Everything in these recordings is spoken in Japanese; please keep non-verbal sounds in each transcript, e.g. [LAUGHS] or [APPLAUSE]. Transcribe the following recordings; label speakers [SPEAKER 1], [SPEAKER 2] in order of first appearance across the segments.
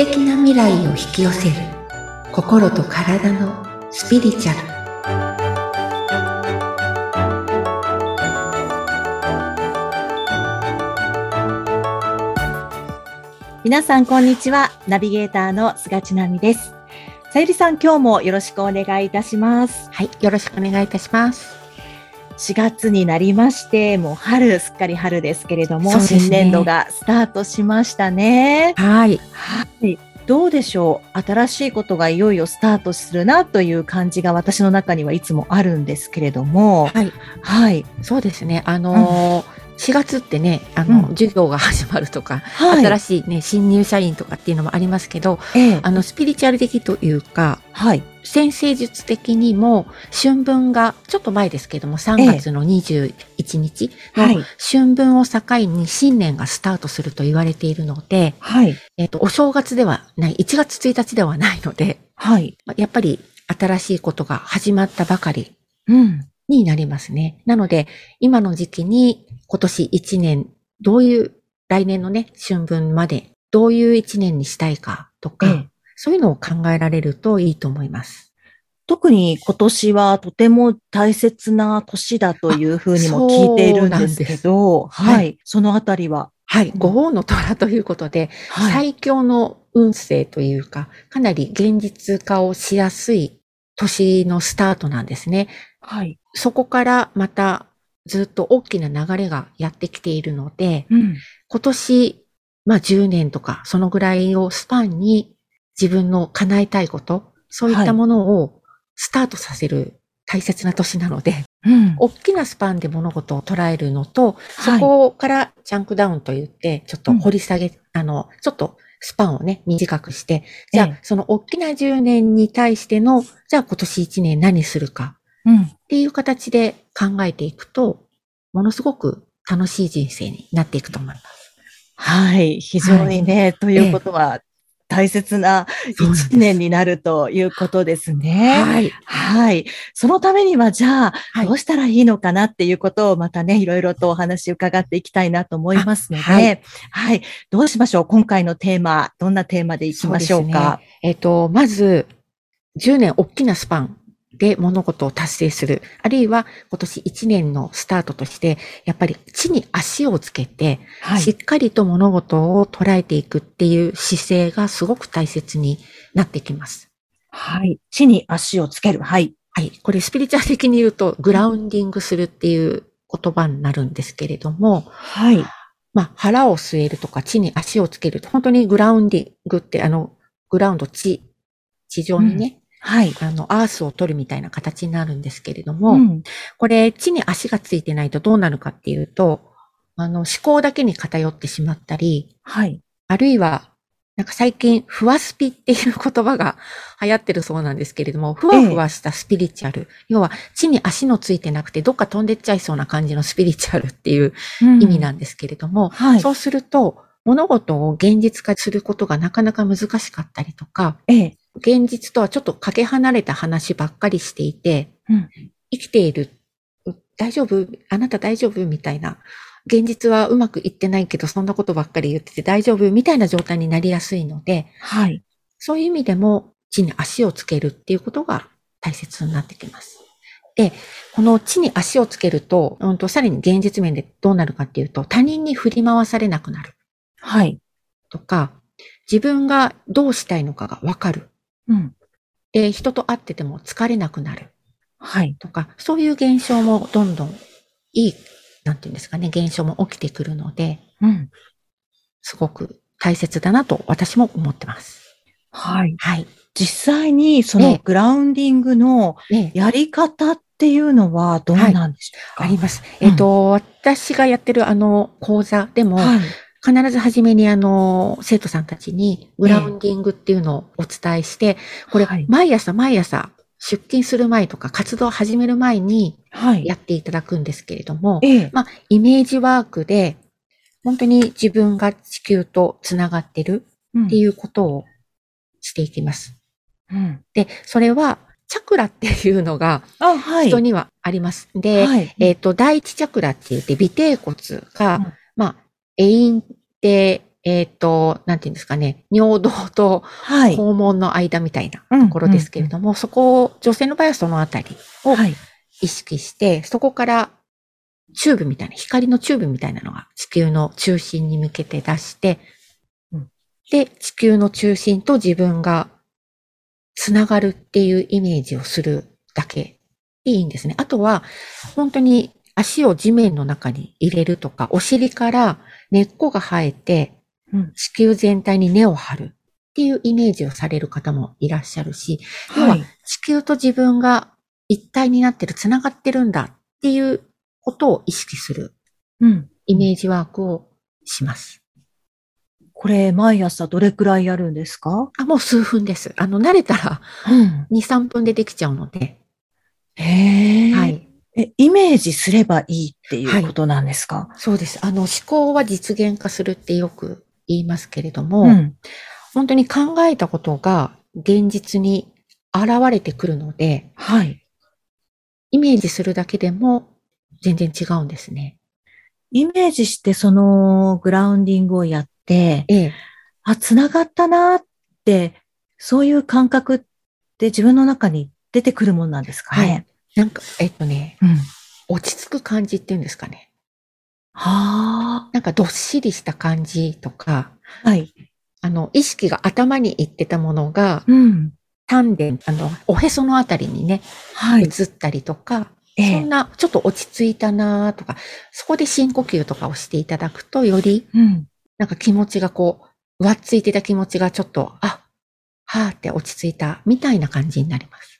[SPEAKER 1] 敵な未来を引き寄せる心と体のスピリチュアル
[SPEAKER 2] 皆さん、こんにちは。ナビゲーターの菅千奈美です。さゆりさん、今日もよろしくお願いいたします。
[SPEAKER 1] はいよろしくお願いいたします
[SPEAKER 2] 4月になりまして、もう春、すっかり春ですけれども、
[SPEAKER 1] ね
[SPEAKER 2] 新年度がスタートしましたね。
[SPEAKER 1] はい
[SPEAKER 2] はい。どうでしょう？新しいことがいよいよスタートするなという感じが私の中にはいつもあるんですけれども、
[SPEAKER 1] はい
[SPEAKER 2] はい。
[SPEAKER 1] そうですねあのー4月ってねあの、
[SPEAKER 2] うん
[SPEAKER 1] 授業が始まるとか、
[SPEAKER 2] はい。
[SPEAKER 1] 新しいね新入社員とかっていうのもありますけど
[SPEAKER 2] ええ
[SPEAKER 1] あのスピリチュアル的というか
[SPEAKER 2] はい。
[SPEAKER 1] 先生術的にも春分がちょっと前ですけども3月の21日
[SPEAKER 2] はい
[SPEAKER 1] の春分を境に新年がスタートすると言われているので、
[SPEAKER 2] はい。
[SPEAKER 1] えっと、お正月ではない、1月1日ではないので、
[SPEAKER 2] はい。
[SPEAKER 1] まやっぱり新しいことが始まったばかり
[SPEAKER 2] うん。
[SPEAKER 1] になりますね。なので、今の時期に今年1年、どういう、来年のね、春分まで、どういう1年にしたいかとか、
[SPEAKER 2] ええ
[SPEAKER 1] そういうのを考えられるといいと思います。
[SPEAKER 2] 特に今年はとても大切な年だというふうにも聞いているんですけど、
[SPEAKER 1] すは
[SPEAKER 2] はいい。そのあたりは、
[SPEAKER 1] はい。五王の虎ということで、
[SPEAKER 2] はい。
[SPEAKER 1] 最強の運勢というか、かなり現実化をしやすい年のスタートなんですね。
[SPEAKER 2] はい。
[SPEAKER 1] そこからまたずっと大きな流れがやってきているので、
[SPEAKER 2] うん。
[SPEAKER 1] 今年、まあ10年とかそのぐらいをスパンに自分の叶えたいこと、そういったものをスタートさせる大切な年なので、
[SPEAKER 2] うん。
[SPEAKER 1] 大きなスパンで物事を捉えるのと、そ
[SPEAKER 2] はい
[SPEAKER 1] こからジャンクダウンと言って、ちょっと掘り下げ、あの、ちょっとスパンをね、短くして、じゃあ、
[SPEAKER 2] ええ
[SPEAKER 1] その大きな10年に対しての、じゃあ今年1年何するか
[SPEAKER 2] うん。
[SPEAKER 1] っていう形で考えていくと、ものすごく楽しい人生になっていくと思います。
[SPEAKER 2] はい。非常にね、ということは大切な一年になるということですね。
[SPEAKER 1] はい。
[SPEAKER 2] はい。そのためには、じゃあ、
[SPEAKER 1] はい。
[SPEAKER 2] どうしたらいいのかなっていうことをまたね、いろいろとお話伺っていきたいなと思いますので、
[SPEAKER 1] あ
[SPEAKER 2] は
[SPEAKER 1] はい。い、
[SPEAKER 2] どうしましょう？今回のテーマ、どんなテーマでいきましょうか？
[SPEAKER 1] えっ、と、まず、10年大きなスパンで物事を達成する。あるいは今年1年のスタートとして、やっぱり地に足をつけて、
[SPEAKER 2] はい。
[SPEAKER 1] しっかりと物事を捉えていくっていう姿勢がすごく大切になってきます。
[SPEAKER 2] はい。地に足をつける。はい。
[SPEAKER 1] はい。これスピリチュアル的に言うと、グラウンディングするっていう言葉になるんですけれども、
[SPEAKER 2] はい。
[SPEAKER 1] まあ、腹を据えるとか地に足をつける。本当にグラウンディングって、あの、グラウンド地、地上にね、
[SPEAKER 2] はい。
[SPEAKER 1] あの、アースを取るみたいな形になるんですけれども、
[SPEAKER 2] うん。
[SPEAKER 1] これ、地に足がついてないとどうなるかっていうと、あの、思考だけに偏ってしまったり、
[SPEAKER 2] はい。
[SPEAKER 1] あるいは、なんか最近、ふわスピっていう言葉が流行ってるそうなんですけれども、ふわふわしたスピリチュアル。要は、地に足のついてなくて、どっか飛んでっちゃいそうな感じのスピリチュアルっていう意味なんですけれども、
[SPEAKER 2] はい。
[SPEAKER 1] そうすると、物事を現実化することがなかなか難しかったりとか、
[SPEAKER 2] ええ。
[SPEAKER 1] 現実とはちょっとかけ離れた話ばっかりしていて、
[SPEAKER 2] うん
[SPEAKER 1] 生きている、う大丈夫？あなた大丈夫？みたいな。現実はうまくいってないけど、そんなことばっかり言ってて大丈夫？みたいな状態になりやすいので、
[SPEAKER 2] はい。
[SPEAKER 1] そういう意味でも地に足をつけるっていうことが大切になってきます。で、この地に足をつけると、うんと、さらに現実面でどうなるかっていうと、他人に振り回されなくなる
[SPEAKER 2] はい。
[SPEAKER 1] とか、自分がどうしたいのかがわかる。
[SPEAKER 2] うん。
[SPEAKER 1] で、人と会ってても疲れなくなる。
[SPEAKER 2] はい。
[SPEAKER 1] とか、そういう現象もどんどんいい、なんていうんですかね、現象も起きてくるので、
[SPEAKER 2] うん。
[SPEAKER 1] すごく大切だなと私も思ってます。
[SPEAKER 2] はい。
[SPEAKER 1] はい。
[SPEAKER 2] 実際にそ
[SPEAKER 1] ええ
[SPEAKER 2] のグラウンディングの
[SPEAKER 1] ね、
[SPEAKER 2] やり方っていうのはどうなんでしょうか、
[SPEAKER 1] あります。
[SPEAKER 2] うん
[SPEAKER 1] えっ、と、私がやってるあの講座でも、
[SPEAKER 2] はい。
[SPEAKER 1] 必ず初めにあの、生徒さんたちにグラウンディングっていうのをお伝えして、これ
[SPEAKER 2] はい、
[SPEAKER 1] 毎朝毎朝出勤する前とか活動を始める前に
[SPEAKER 2] はい。
[SPEAKER 1] やっていただくんですけれども、
[SPEAKER 2] ええ。
[SPEAKER 1] まあ、イメージワークで、本当に自分が地球とつながってる
[SPEAKER 2] うん
[SPEAKER 1] っていうことをしていきます。
[SPEAKER 2] うん。
[SPEAKER 1] で、それは、チャクラっていうのが。人にはあります。で、
[SPEAKER 2] はい。
[SPEAKER 1] えっ、と、第一チャクラって言って、尾骶骨が、
[SPEAKER 2] うん
[SPEAKER 1] まあ、永遠ってえっ、と、なんていうんですかね、尿道と
[SPEAKER 2] はい。
[SPEAKER 1] 肛門の間みたいな
[SPEAKER 2] と
[SPEAKER 1] ところですけれども、そこを、女性の場合はそのあたりを
[SPEAKER 2] はい。
[SPEAKER 1] 意識して、そこからチューブみたいな、光のチューブみたいなのが地球の中心に向けて出して、
[SPEAKER 2] うん
[SPEAKER 1] で、地球の中心と自分がつながるっていうイメージをするだけでいいんですね。あとは、本当に足を地面の中に入れるとか、お尻から根っこが生えて、
[SPEAKER 2] うん
[SPEAKER 1] 地球全体に根を張るっていうイメージをされる方もいらっしゃるし、要は
[SPEAKER 2] はい。
[SPEAKER 1] 地球と自分が一体になってる、繋がってるんだっていうことを意識する
[SPEAKER 2] うん。
[SPEAKER 1] イメージワークをします。
[SPEAKER 2] これ、毎朝どれくらいやるんですか？
[SPEAKER 1] あ、もう数分です。あの、慣れたら
[SPEAKER 2] うん。
[SPEAKER 1] 2、3分でできちゃうので、
[SPEAKER 2] へえ。
[SPEAKER 1] はい。
[SPEAKER 2] え、イメージすればいいっていうことなんですか、
[SPEAKER 1] そうです。あの、思考は実現化するってよく言いますけれども、
[SPEAKER 2] うん。
[SPEAKER 1] 本当に考えたことが現実に現れてくるので、
[SPEAKER 2] はい。
[SPEAKER 1] イメージするだけでも全然違うんですね。
[SPEAKER 2] イメージしてそのグラウンディングをやって、
[SPEAKER 1] ええ。
[SPEAKER 2] あ、繋がったなって、そういう感覚って自分の中に出てくるもんなんですかね？
[SPEAKER 1] なんか、えっとね、
[SPEAKER 2] うん。
[SPEAKER 1] 落ち着く感じっていうんですかね。
[SPEAKER 2] は
[SPEAKER 1] なんかどっしりした感じとか、
[SPEAKER 2] あ。はい。
[SPEAKER 1] あの、意識が頭に行ってたものが、
[SPEAKER 2] うん。
[SPEAKER 1] 丹田、あの、おへそのあたりにね、
[SPEAKER 2] はい。
[SPEAKER 1] 移ったりとか、
[SPEAKER 2] ええ
[SPEAKER 1] そんな、ちょっと落ち着いたなとか、そこで深呼吸とかをしていただくと、より、
[SPEAKER 2] うん。
[SPEAKER 1] なんか気持ちがこう、わっついてた気持ちがちょっと、あ、はーって落ち着いた、みたいな感じになります。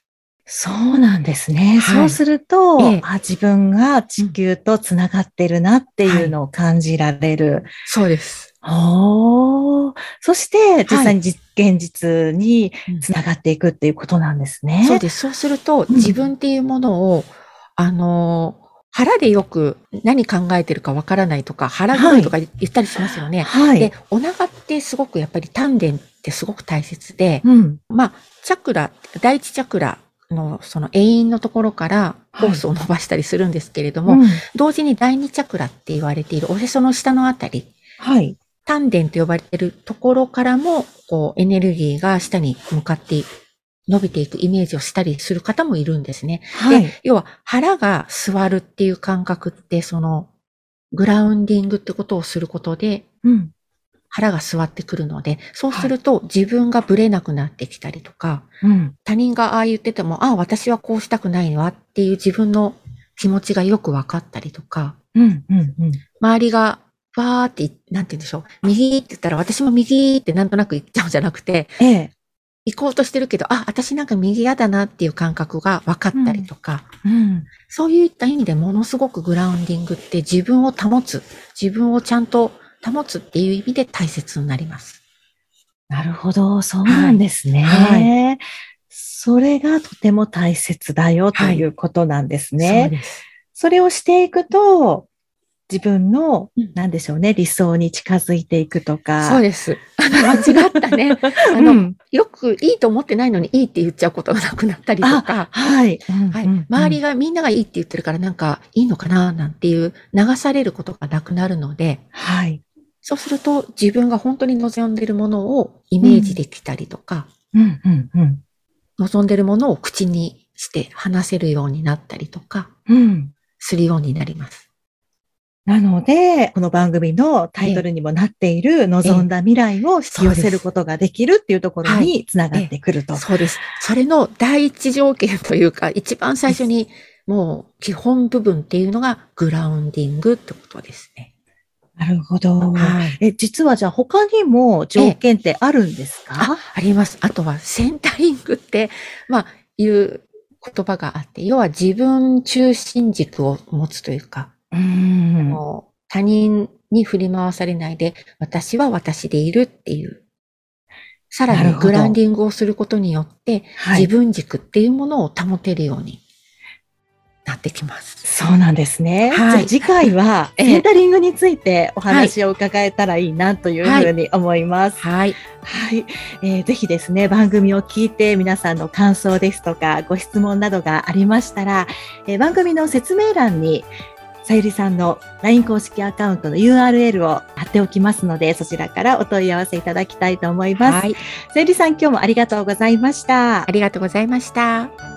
[SPEAKER 2] そうなんですね。
[SPEAKER 1] はい
[SPEAKER 2] そうすると、
[SPEAKER 1] ええ
[SPEAKER 2] あ、自分が地球とつながってるなっていうのを感じられる。
[SPEAKER 1] そうです。
[SPEAKER 2] おーそして、実際に実現実に
[SPEAKER 1] うん
[SPEAKER 2] つながっていくっていうことなんですね。
[SPEAKER 1] そうです。そうすると、
[SPEAKER 2] うん
[SPEAKER 1] 自分っていうものを、あのー、腹でよく何考えてるかわからないとか、腹黒いとか言ったりしますよね。
[SPEAKER 2] はい。
[SPEAKER 1] で、お腹ってすごくやっぱり丹田ってすごく大切で、
[SPEAKER 2] うん。
[SPEAKER 1] まあ、チャクラ、第一チャクラのその永遠のところからホースを伸ばしたりするんですけれども、
[SPEAKER 2] うん
[SPEAKER 1] 同時に第二チャクラって言われているおへその下のあたり、
[SPEAKER 2] はい。
[SPEAKER 1] 丹田と呼ばれているところからも、こう、エネルギーが下に向かって伸びていくイメージをしたりする方もいるんですね。
[SPEAKER 2] はい。
[SPEAKER 1] で、要は腹が座るっていう感覚って、その、グラウンディングってことをすることで、
[SPEAKER 2] うん。
[SPEAKER 1] 腹が座ってくるので、そうすると自分がブレなくなってきたりとか、
[SPEAKER 2] うん。
[SPEAKER 1] 他人がああ言ってても、ああ、私はこうしたくないわっていう自分の気持ちがよく分かったりとか、
[SPEAKER 2] うん。うん。うん。
[SPEAKER 1] 周りが、わーって、なんて言うんでしょう。右って言ったら私も右ってなんとなく言っちゃうんじゃなくて、
[SPEAKER 2] ええ。
[SPEAKER 1] 行こうとしてるけど、あ、私なんか右嫌だなっていう感覚が分かったりとか、
[SPEAKER 2] うん。
[SPEAKER 1] そういった意味でものすごくグラウンディングって自分を保つ、自分をちゃんと保つっていう意味で大切になります。
[SPEAKER 2] なるほど。そうなんですね。
[SPEAKER 1] はい
[SPEAKER 2] それがとても大切だよということなんですね。
[SPEAKER 1] そうです。
[SPEAKER 2] それをしていくと、自分の
[SPEAKER 1] うん、
[SPEAKER 2] なんでしょうね、理想に近づいていくとか。
[SPEAKER 1] そうです。あの、間違ったね。[LAUGHS] あの、
[SPEAKER 2] うん
[SPEAKER 1] よくいいと思ってないのにいいって言っちゃうことがなくなったりとか、
[SPEAKER 2] はい。
[SPEAKER 1] はい周りがみんながいいって言ってるからなんかいいのかななんていう流されることがなくなるので、
[SPEAKER 2] はい。
[SPEAKER 1] そうすると自分が本当に望んでるものをイメージできたりとか、
[SPEAKER 2] うんうんうん
[SPEAKER 1] 望んでるものを口にして話せるようになったりとか、
[SPEAKER 2] うん。
[SPEAKER 1] するようになります。
[SPEAKER 2] なので、この番組のタイトルにもなっている望んだ未来を引き寄せることができるっていうところにつながってくると。
[SPEAKER 1] そうです。それの第一条件というか、一番最初にもう基本部分っていうのがグラウンディングってことですね。
[SPEAKER 2] なるほど。
[SPEAKER 1] はい。
[SPEAKER 2] え、実はじゃあ他にも条件ってあるんです
[SPEAKER 1] あ
[SPEAKER 2] か、
[SPEAKER 1] あります。あとはセンタリングって、まあ、いう言葉があって、要は自分中心軸を持つというか、
[SPEAKER 2] うん。
[SPEAKER 1] 他人に振り回されないで、私は私でいるっていう。さらにグランディングをすることによって、
[SPEAKER 2] はい
[SPEAKER 1] 自分軸っていうものを保てるようになってきます。
[SPEAKER 2] そうなんですね。
[SPEAKER 1] はい
[SPEAKER 2] じゃあ次回は [LAUGHS]
[SPEAKER 1] ええ
[SPEAKER 2] センタリングについてお話を伺えたらいいなというふうに思います。
[SPEAKER 1] はい。
[SPEAKER 2] はい、えーぜひですね、番組を聞いて皆さんの感想ですとか、ご質問などがありましたら、えー番組の説明欄に、さゆりさんの LINE 公式アカウントの URL を貼っっておきますので、そちらからお問い合わせいただきたいと思います。はい。さゆりさん、今日もありがとうございました。
[SPEAKER 1] ありがとうございました。